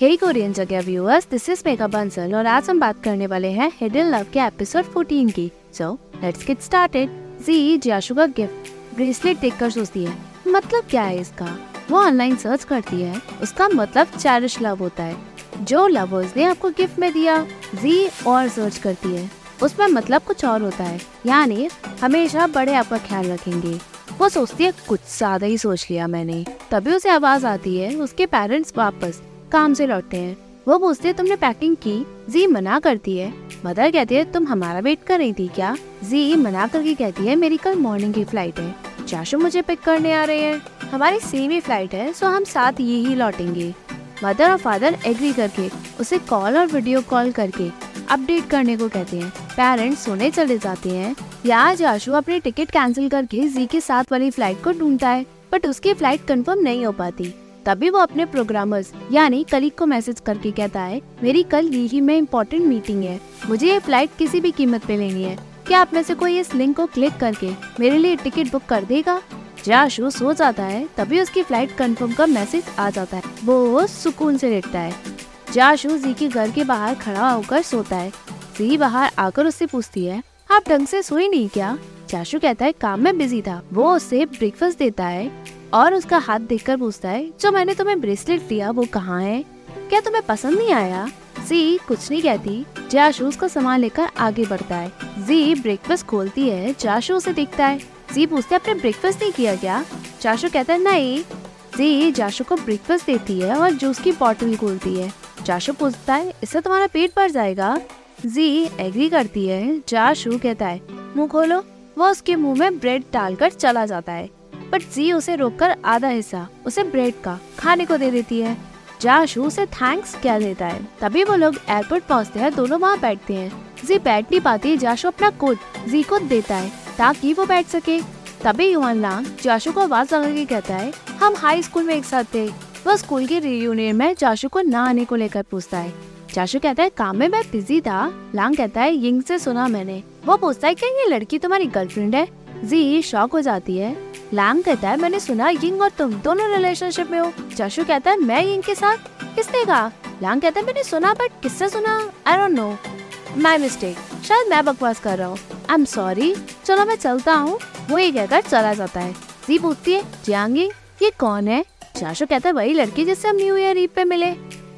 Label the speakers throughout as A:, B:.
A: हे Korean जगह viewers this is Megha Bansal और आज हम बात करने वाले हैं हिडन लव के एपिसोड 14 की। सो लेट्स गेट स्टार्टेड जी जियाशु का गिफ्ट ब्रेसलेट देखकर सोचती है मतलब क्या है इसका? वो ऑनलाइन सर्च करती है, उसका मतलब चैरिश लव होता है। जो लवर्स ने आपको गिफ्ट में दिया जी और सर्च करती है, उसमें मतलब कुछ और होता है। यानी, हमेशा बड़े आपका ख्याल रखेंगे। वो सोचती है, कुछ ज़्यादा ही सोच लिया मैंने। तभी उसे आवाज़ आती है, उसके पेरेंट्स वापस। काम से लौटते हैं। वो पूछते तुमने पैकिंग की? जी मना करती है? मदर कहती है, तुम हमारा वेट कर रही थी क्या? जी मना करके कहती है, मेरी कल मॉर्निंग की फ़्लाइट है। चाशु मुझे पिक करने आ रहे हैं। हमारी सेम ही फ़्लाइट है सो हम साथ ये ही लौटेंगे। मदर और फादर एग्री करके, उसे कॉल और वीडियो कॉल करके अपडेट करने को कहते हैं। पेरेंट्स सोने चले जाते हैं। या जाशु अपनी टिकट कैंसिल करके जी के साथ वाली फ़्लाइट को ढूंढता है बट उसकी फ़्लाइट कंफर्म नहीं हो पाती। तभी वो अपने प्रोग्रामर्स यानी कलीग को मैसेज करके कहता है, मेरी कल यही में इम्पोर्टेंट मीटिंग है। मुझे ये फ़्लाइट किसी भी कीमत पे लेनी है। क्या आप में से कोई इस लिंक को क्लिक करके मेरे लिए टिकट बुक कर देगा? जाशु सो जाता है, तभी उसकी फ़्लाइट कंफर्म का मैसेज आ जाता है। वो सुकून से लेटता है। जाशु जी के घर के बाहर खड़ा होकर सोता है। जी बाहर आकर उससे पूछती है, आप ढंग से सोई नहीं क्या? जाशु कहता है, काम में बिज़ी था। वो उसे ब्रेकफास्ट देता है और उसका हाथ देखकर पूछता है, जो मैंने तुम्हें ब्रेसलेट दिया, वो कहाँ है? क्या तुम्हें पसंद नहीं आया? जी कुछ नहीं कहती। जाशु उसका सामान लेकर आगे बढ़ता है। जी ब्रेकफास्ट खोलती है। जाशु उसे देखता है। जी पूछते अपने ब्रेकफास्ट नहीं किया क्या? जाशु कहता है, नहीं। जी जाशु को ब्रेकफास्ट देती है और जूस की बॉटल खोलती है। जाशु पूछता है, इससे तुम्हारा पेट भर जाएगा? जी एग्री करती है। जाशु कहता है, मुँह खोलो। वो उसके मुँह में ब्रेड डालकर चला जाता है। पर जी उसे रोककर आधा हिस्सा, उसे ब्रेड का, खाने को दे देती है। जाशु उसे थैंक्स क्या देता है। तभी वो लोग एयरपोर्ट पहुँचते हैं, दोनों वहाँ बैठते हैं। जी बैठ नहीं पाती, जाशु अपना कोट जी को देता है, ताकि वो बैठ सके। तभी युवान लांग, जाशु को आवाज़ लगा के कहता है, हम हाई स्कूल में एक साथ थे। वो स्कूल के रियूनियन में जाशु को ना आने को लेकर पूछता है। जाशु कहता है काम में मैं बिज़ी था लांग कहता है यिंग से सुना मैंने वो पूछता है क्या ये लड़की तुम्हारी गर्लफ्रेंड है जी शॉक हो जाती है लांग कहता है मैंने सुना यिंग और तुम दोनों रिलेशनशिप में हो जाशु कहता है मैं यिंग के साथ किसने कहा लांग कहता है मैंने सुना बट किससे सुना I don't know my mistake शायद मैं बकवास कर रहा हूँ। आई एम सॉरी चलो मैं चलता हूँ। वो ये कहकर चला जाता है। जी पूछती है जियांगी ये कौन है? चाशु कहता है, वही लड़की जिससे हम न्यू ईयर ईव पे मिले।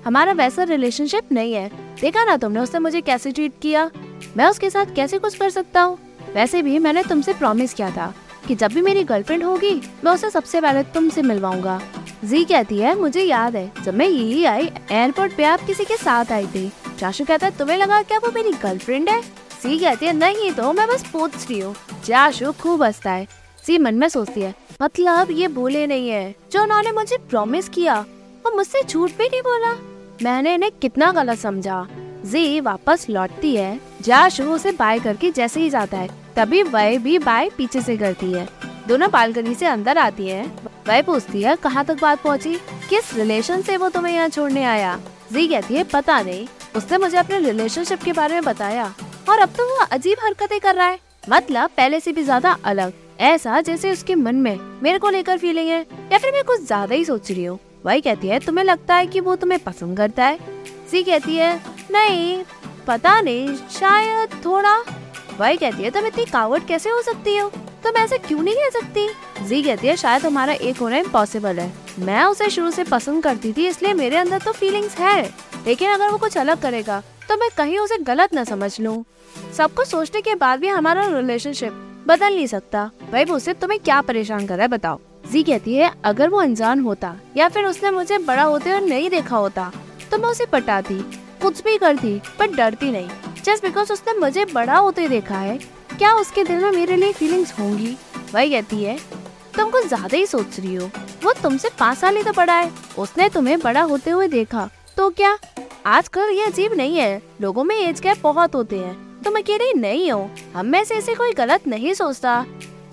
A: हमारा वैसा रिलेशनशिप नहीं है। देखा ना तुमने उसने मुझे कैसे ट्रीट किया? मैं उसके साथ कैसे कुछ कर सकता हूँ? वैसे भी मैंने तुमसे प्रॉमिस किया था कि जब भी मेरी गर्लफ्रेंड होगी, मैं उसे सबसे पहले तुमसे मिलवाऊँगा। जी कहती है, मुझे याद है, जब मैं यही आई एयरपोर्ट पे आप किसी के साथ आई थी। चाशु कहता है, तुम्हें लगा क्या वो मेरी गर्लफ्रेंड है? सी कहती है, नहीं तो मैं बस पूछ रही हूँ। चाशु खूब हंसता है। सी मन में सोचती है मतलब ये बोले नहीं है, जो उन्होंने मुझे प्रॉमिस किया, वो मुझसे झूठ भी नहीं बोला? मैंने इन्हें कितना गलत समझा। जी वापस लौटती है जाशु उसे बाय करके जैसे ही जाता है, तभी वह भी बाय पीछे से करती है। दोनों बालकनी से अंदर आती है। वह पूछती है, कहाँ तक बात पहुँची? किस रिलेशन से वो तुम्हें यहाँ छोड़ने आया? जी कहती है, पता नहीं। उसने मुझे अपने रिलेशनशिप के बारे में बताया। और अब तो वो अजीब हरकतें कर रहा है। मतलब पहले से भी ज़्यादा अलग, ऐसा जैसे उसके मन में मेरे को लेकर फीलिंग है, या फिर मैं कुछ ज़्यादा ही सोच रही हूँ? वही कहती है, तुम्हें लगता है कि वो तुम्हें पसंद करता है? सी कहती है, नहीं, पता नहीं, शायद थोड़ा। वही कहती है, तुम इतनी कावट कैसे हो सकती हो? तुम ऐसे क्यों नहीं कह सकती? जी कहती है, शायद हमारा एक होना इम्पॉसिबल है। मैं उसे शुरू से पसंद करती थी, इसलिए मेरे अंदर तो फीलिंग्स है। लेकिन अगर वो कुछ अलग करेगा तो मैं कहीं उसे गलत न समझ लूँ। सब कुछ सोचने के बाद भी हमारा रिलेशनशिप बदल नहीं सकता। वही मुझसे तुम्हें क्या परेशान कर रहा है, बताओ। जी कहती है, अगर वो अनजान होता या फिर उसने मुझे बड़ा होते और नहीं देखा होता तो मैं उसे पटाती, कुछ भी करती, पर डरती नहीं। जस्ट बिकॉज़ उसने मुझे बड़ा होते देखा है, क्या उसके दिल में मेरे लिए फीलिंग्स होंगी? वही कहती है, तुम कुछ ज़्यादा ही सोच रही हो। वो तुमसे पाँच साल ही तो बड़ा है। उसने तुम्हें बड़ा होते हुए देखा तो क्या? आजकल ये अजीब नहीं है। लोगों में एज गैप बहुत होते हैं। तुम अकेले नहीं हो। हम में से ऐसे कोई गलत नहीं सोचता।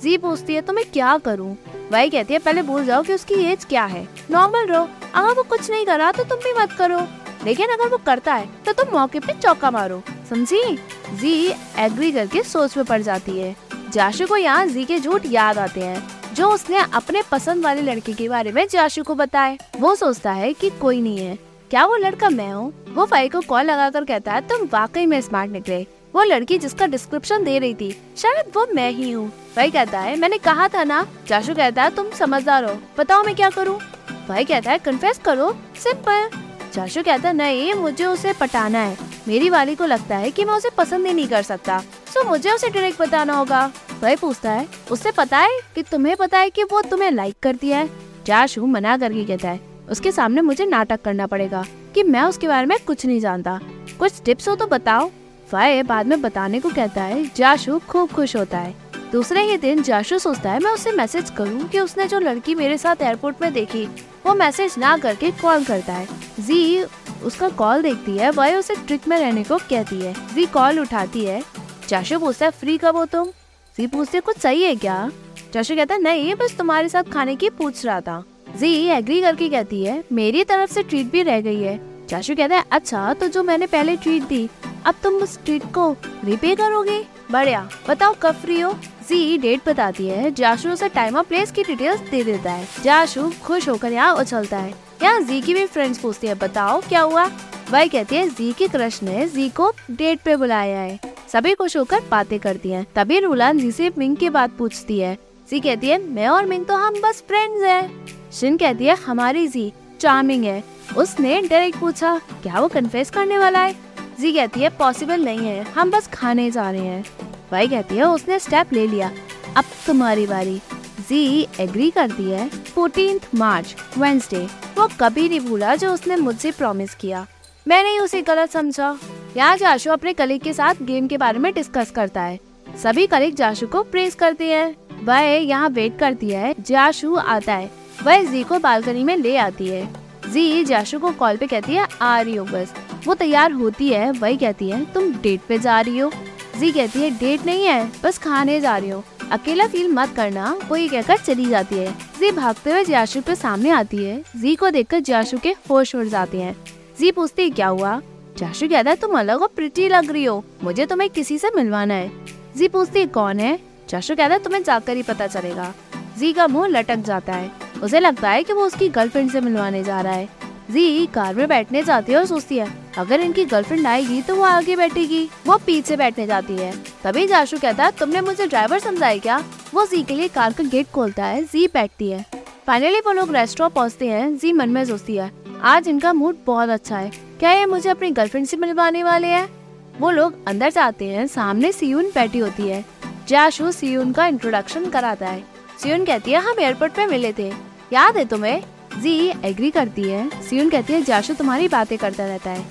A: जी पूछती है तो मैं क्या करूँ? वही कहती है, पहले भूल जाओ कि उसकी एज क्या है। नॉर्मल रहो। अगर वो कुछ नहीं कर रहा तो तुम भी मत करो। लेकिन अगर वो करता है तो तुम मौके पे चौका मारो। समझी? जी एग्री करके सोच में पड़ जाती है। जाशु को यहाँ जी के झूठ याद आते हैं, जो उसने अपने पसंद वाले लड़के के बारे में जाशु को बताए। वो सोचता है कि कोई नहीं है। क्या वो लड़का मैं हूँ? वो फाई को कॉल लगाकर कहता है, तुम वाकई में स्मार्ट निकले। वो लड़की जिसका डिस्क्रिप्शन दे रही थी, शायद वो मैं ही हूँ। भाई कहता है, मैंने कहा था ना चाशु कहता है, तुम समझदार हो, बताओ मैं क्या करूँ? भाई कहता है कन्फेस करो सिंपल चाशु कहता है, नहीं, मुझे उसे पटाना है। मेरी वाली को लगता है कि मैं उसे पसंद ही नहीं कर सकता। तो मुझे उसे डायरेक्ट बताना होगा। भाई पूछता है उससे पता है कि तुम्हें पता है कि वो तुम्हें लाइक करती है? चाशु मना करके कहता है, उसके सामने मुझे नाटक करना पड़ेगा, कि मैं उसके बारे में कुछ नहीं जानता। कुछ टिप्स हो तो बताओ। फाए बाद में बताने को कहता है, जाशु खूब खुश होता है। दूसरे ही दिन जाशु सोचता है, मैं उसे मैसेज करूँ कि उसने जो लड़की मेरे साथ एयरपोर्ट में देखी, वो मैसेज ना करके कॉल करता है। जी उसका कॉल देखती है वह उसे ट्रिक में रहने को कहती है। जी कॉल उठाती है। जाशु पूछता है, फ्री कब हो तुम? जी पूछते कुछ सही है क्या? जाशु कहता है, नहीं बस तुम्हारे साथ खाने की पूछ रहा था। जी एग्री करके कहती है, मेरी तरफ़ से ट्रीट भी रह गई है। चाशु कहता है अच्छा तो जो मैंने पहले ट्रीट दी अब तुम उस ट्रीट को रिपे करोगे? बढ़िया। बताओ, कब फ्री हो? जी डेट बताती है। जाशु उसे टाइम और प्लेस की डिटेल्स दे देता है। जाशु खुश होकर यहाँ उछलता है। यहाँ जी की भी फ्रेंड्स पूछती है, बताओ, क्या हुआ? वही कहती है जी की क्रश ने जी को डेट पे बुलाया है। सभी खुश होकर बातें करती हैं। तभी रूलान जी से मिंग की बात पूछती है। जी कहती है, मैं और मिंग तो हम बस फ्रेंड्स हैं। शिन कहती है, हमारी जी चार्मिंग है। उसने डायरेक्ट पूछा, क्या वो कन्फेस करने वाला है? जी कहती है पॉसिबल नहीं है। हम बस खाने जा रहे हैं। भाई कहती है, उसने स्टेप ले लिया। अब तुम्हारी बारी। जी एग्री करती है। फोर्टीन मार्च वेंसडे वो कभी नहीं भूला जो उसने मुझसे प्रॉमिस किया। मैंने ही उसे गलत समझा। यहाँ जाशु अपने कलीग के साथ गेम के बारे में डिस्कस करता है। सभी कलीग जाशु को प्रेस करते हैं। वह यहाँ वेट करती है। जाशु आता है। वह जी को बालकनी में ले आती है। जी जाशु को कॉल पे कहती है, आ रही हो बस। वो तैयार होती है, वही कहती है, तुम डेट पे जा रही हो? जी कहती है, डेट नहीं है, बस खाने जा रही हो। अकेला फील मत करना, वो ये कहकर चली जाती है। जी भागते हुए जाशु के सामने आती है। जी को देखकर जाशु के होश उड़ जाते हैं। जी पूछती है, क्या हुआ? जाशु कहता है, तुम अलग और प्रिटी लग रही हो। मुझे तुम्हें किसी से मिलवाना है। जी पूछती है, कौन है? जाशु कहता है, तुम्हें जाकर ही पता चलेगा। जी का मुँह लटक जाता है। उसे लगता है कि वो उसकी गर्लफ्रेंड से मिलवाने जा रहा है। जी, कार में बैठने जाती है और सोचती है, अगर इनकी गर्लफ्रेंड आएगी तो वो आगे बैठेगी। वो पीछे बैठने जाती है। तभी जाशु कहता है, तुमने मुझे ड्राइवर समझाया क्या? वो जी के लिए कार का गेट खोलता है। जी बैठती है। फाइनली वो लोग रेस्टोरेंट पहुँचते हैं। जी मन में सोचती है, आज इनका मूड बहुत अच्छा है। क्या ये मुझे अपनी गर्लफ्रेंड से मिलवाने वाले हैं? वो लोग अंदर जाते हैं। सामने सीयून बैठी होती है। जाशु सीयून का इंट्रोडक्शन कराता है। सीयून कहती है, हम एयरपोर्ट पे मिले थे। याद है तुम्हें? जी एग्री करती है। सीयून कहती है, जाशु तुम्हारी बातें करता रहता है।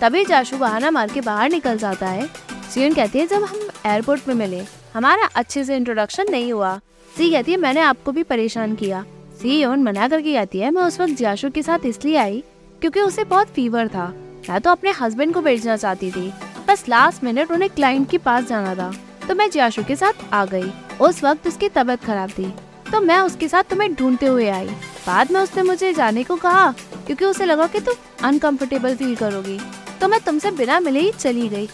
A: तभी जाशु बहाना मार के बाहर निकल जाता है। सीयून कहती है, जब हम एयरपोर्ट में मिले, हमारा अच्छे से इंट्रोडक्शन नहीं हुआ। सी कहती है, मैंने आपको भी परेशान किया। सी सीयून मना करके कहती है, मैं उस वक्त जाशु के साथ इसलिए आई, क्योंकि उसे बहुत फीवर था। मैं तो अपने हस्बैंड को भेजना चाहती थी। बस लास्ट मिनट उन्हें क्लाइंट के पास जाना था। तो मैं जाशु के साथ आ गई। उस वक्त उसकी तबीयत खराब थी। तो मैं उसके साथ तुम्हें ढूंढते हुए आई। बाद में उसने मुझे जाने को कहा, क्योंकि उसे लगा कि तुम अनकंफर्टेबल फील करोगी। तो मैं तुमसे बिना मिले ही चली गई।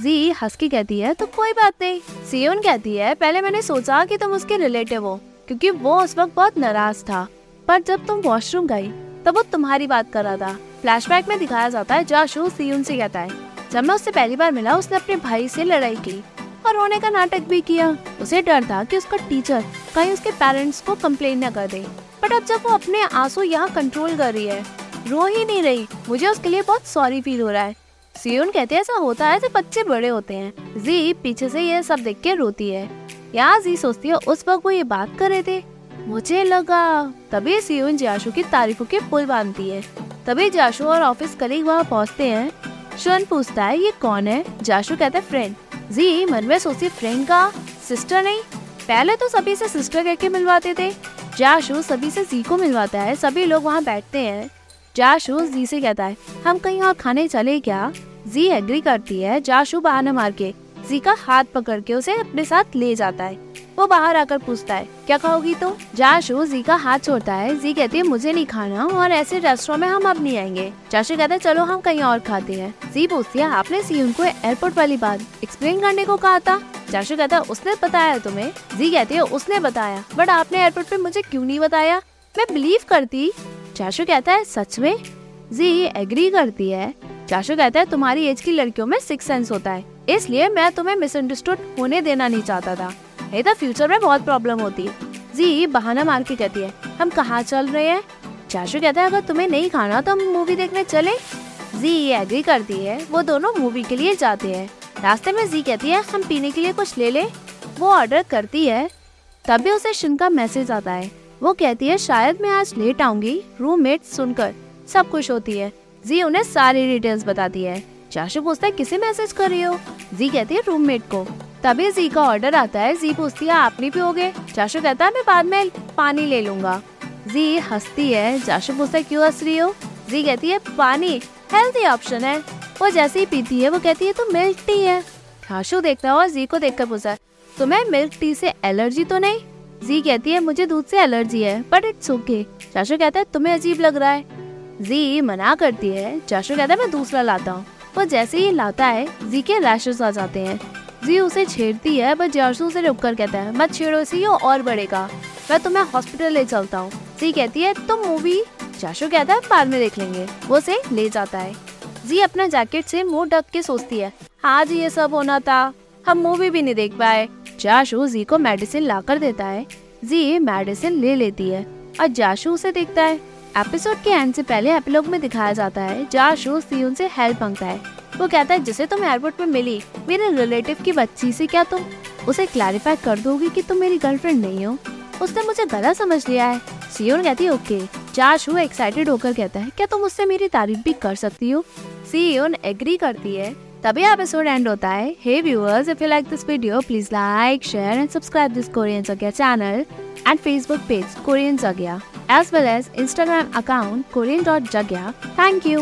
A: जी, हंस की कहती है तो कोई बात नहीं। सियोन कहती है, पहले मैंने सोचा कि तुम उसके रिलेटिव हो, क्योंकि वो उस वक्त बहुत नाराज़ था। पर जब तुम वॉशरूम गई, तब वो तुम्हारी बात कर रहा था। फ्लैशबैक में दिखाया जाता है, जाशु सियोन से कहता है, जब मैं उससे पहली बार मिला, उसने अपने भाई से लड़ाई की और रोने का नाटक भी किया। उसे डर था कि उसका टीचर कहीं उसके पेरेंट्स को कम्प्लेन न कर दे। बट अब जब वो अपने आँसू यहाँ कंट्रोल कर रही है, रो ही नहीं रही। मुझे उसके लिए बहुत सॉरी फील हो रहा है। सियोन कहते हैं, ऐसा होता है जब बच्चे बड़े होते हैं। जी पीछे से ये सब देख के रोती है। यहाँ जी सोचती है, उस वक्त वो ये बात कर रहे थे। मुझे लगा। तभी सियोन जाशु की तारीफों के पुल बांधती है। तभी जाशु और ऑफ़िस कलीग वहाँ पहुँचते हैं। शन पूछता है, ये कौन है? जाशु कहता है फ्रेंड जी मन में सोचती फ्रेंड का सिस्टर नहीं? पहले तो सभी से सिस्टर कह के मिलवाते थे। जाशु सभी से जी को मिलवाता है, सभी लोग वहाँ बैठते हैं। जाशु जी से कहता है, हम कहीं और खाने चले क्या? जी एग्री करती है, जाशु बहाना मार के, जी का हाथ पकड़ के उसे अपने साथ ले जाता है। वो बाहर आकर पूछता है, क्या खाओगी तो जाशु जी का हाथ छोड़ता है, जी कहती है, मुझे नहीं खाना, और ऐसे रेस्टोरेंट में हम अब नहीं आएँगे। जाशु कहता है, चलो हम कहीं और खाते हैं। जी पूछती है, आपने सी उनको एयरपोर्ट वाली बात एक्सप्लेन करने को कहा था? जाशु कहता है उसने बताया तुम्हें? जी कहती है, उसने बताया। बट आपने एयरपोर्ट पे मुझे क्यों नहीं बताया? मैं बिलीव करती। जाशु कहता है, सच में? जी एग्री करती है। चाशु कहता है, तुम्हारी एज की लड़कियों में सिक्स सेंस होता है। इसलिए मैं तुम्हें मिसअंडरस्टूड होने देना नहीं चाहता था। नहीं तो फ्यूचर में बहुत प्रॉब्लम होती। जी, बहाना मार के कहती है, हम कहाँ चल रहे हैं? चाशु कहता है, अगर तुम्हें नहीं खाना तो हम मूवी देखने चले? जी ये एग्री करती है। वो दोनों मूवी के लिए जाते हैं। रास्ते में जी कहती है, हम पीने के लिए कुछ ले ले। वो ऑर्डर करती है, तभी उसे शिन का मैसेज आता है। वो कहती है, शायद मैं आज लेट आऊँगी। रूममेट सुनकर सब खुश होती है। जी उन्हें सारी डिटेल्स बताती है। चाशु पूछता है, किसे मैसेज कर रही हो? जी कहती है रूममेट को। तभी जी का ऑर्डर आता है। जी पूछती है, आप नहीं पियोगे? चाशु कहता है, मैं बाद में पानी ले लूँगा। जी हंसती है। चाशु पूछता है, क्यों हंस रही हो? जी कहती है, पानी हेल्थी ऑप्शन है। वो जैसे ही पीती है, वो कहती है तो मिल्क टी है। चाशु देखता है और जी को देखकर पूछा तुम्हें मिल्क टी से एलर्जी तो नहीं? जी कहती है, मुझे दूध से एलर्जी है बट इट्स ओके चाशु कहता है, तुम्हें अजीब लग रहा है। जी मना करती है। चाशु कहता है, मैं दूसरा लाता हूँ। वो जैसे ही लाता है, जी के रैशेस आ जाते हैं। जी उसे छेड़ती है पर जासू उसे रुक कर कहता है, मत छेड़ो इसे, ये और बढ़ेगा। मैं तुम्हें हॉस्पिटल ले चलता हूँ। जी कहती है, तुम मूवी चाशु कहता है, बाद में देख लेंगे। वो उसे ले जाता है। जी अपना जैकेट से मुँह ढक के सोचती है। आज ये सब होना था। हम मूवी भी नहीं देख पाए। जाशू जी को मेडिसिन ला कर देता है। जी मेडिसिन ले लेती है। और जाशू उसे देखता है। एपिसोड के एंड से पहले एपिलोग में दिखाया जाता है। जाशु सी से हेल्प माँगता है। वो कहता है, जिसे तुम एयरपोर्ट में मिली, मेरे रिलेटिव की बच्ची से क्या तुम उसे क्लैरिफाई कर दोगी कि तुम मेरी गर्लफ्रेंड नहीं हो? उसने मुझे गलत समझ लिया है। सीयून कहती है ओके जाशू एक्साइटेड होकर कहता है, क्या तुम उससे मेरी तारीफ़ भी कर सकती हो? सीयून एग्री करती है, तभी एपिसोड एंड होता है hey viewers if you like this video please like share and subscribe this Korean जगह channel and Facebook page Korean जगिया as well as Instagram account Korean dot जगिया thank you.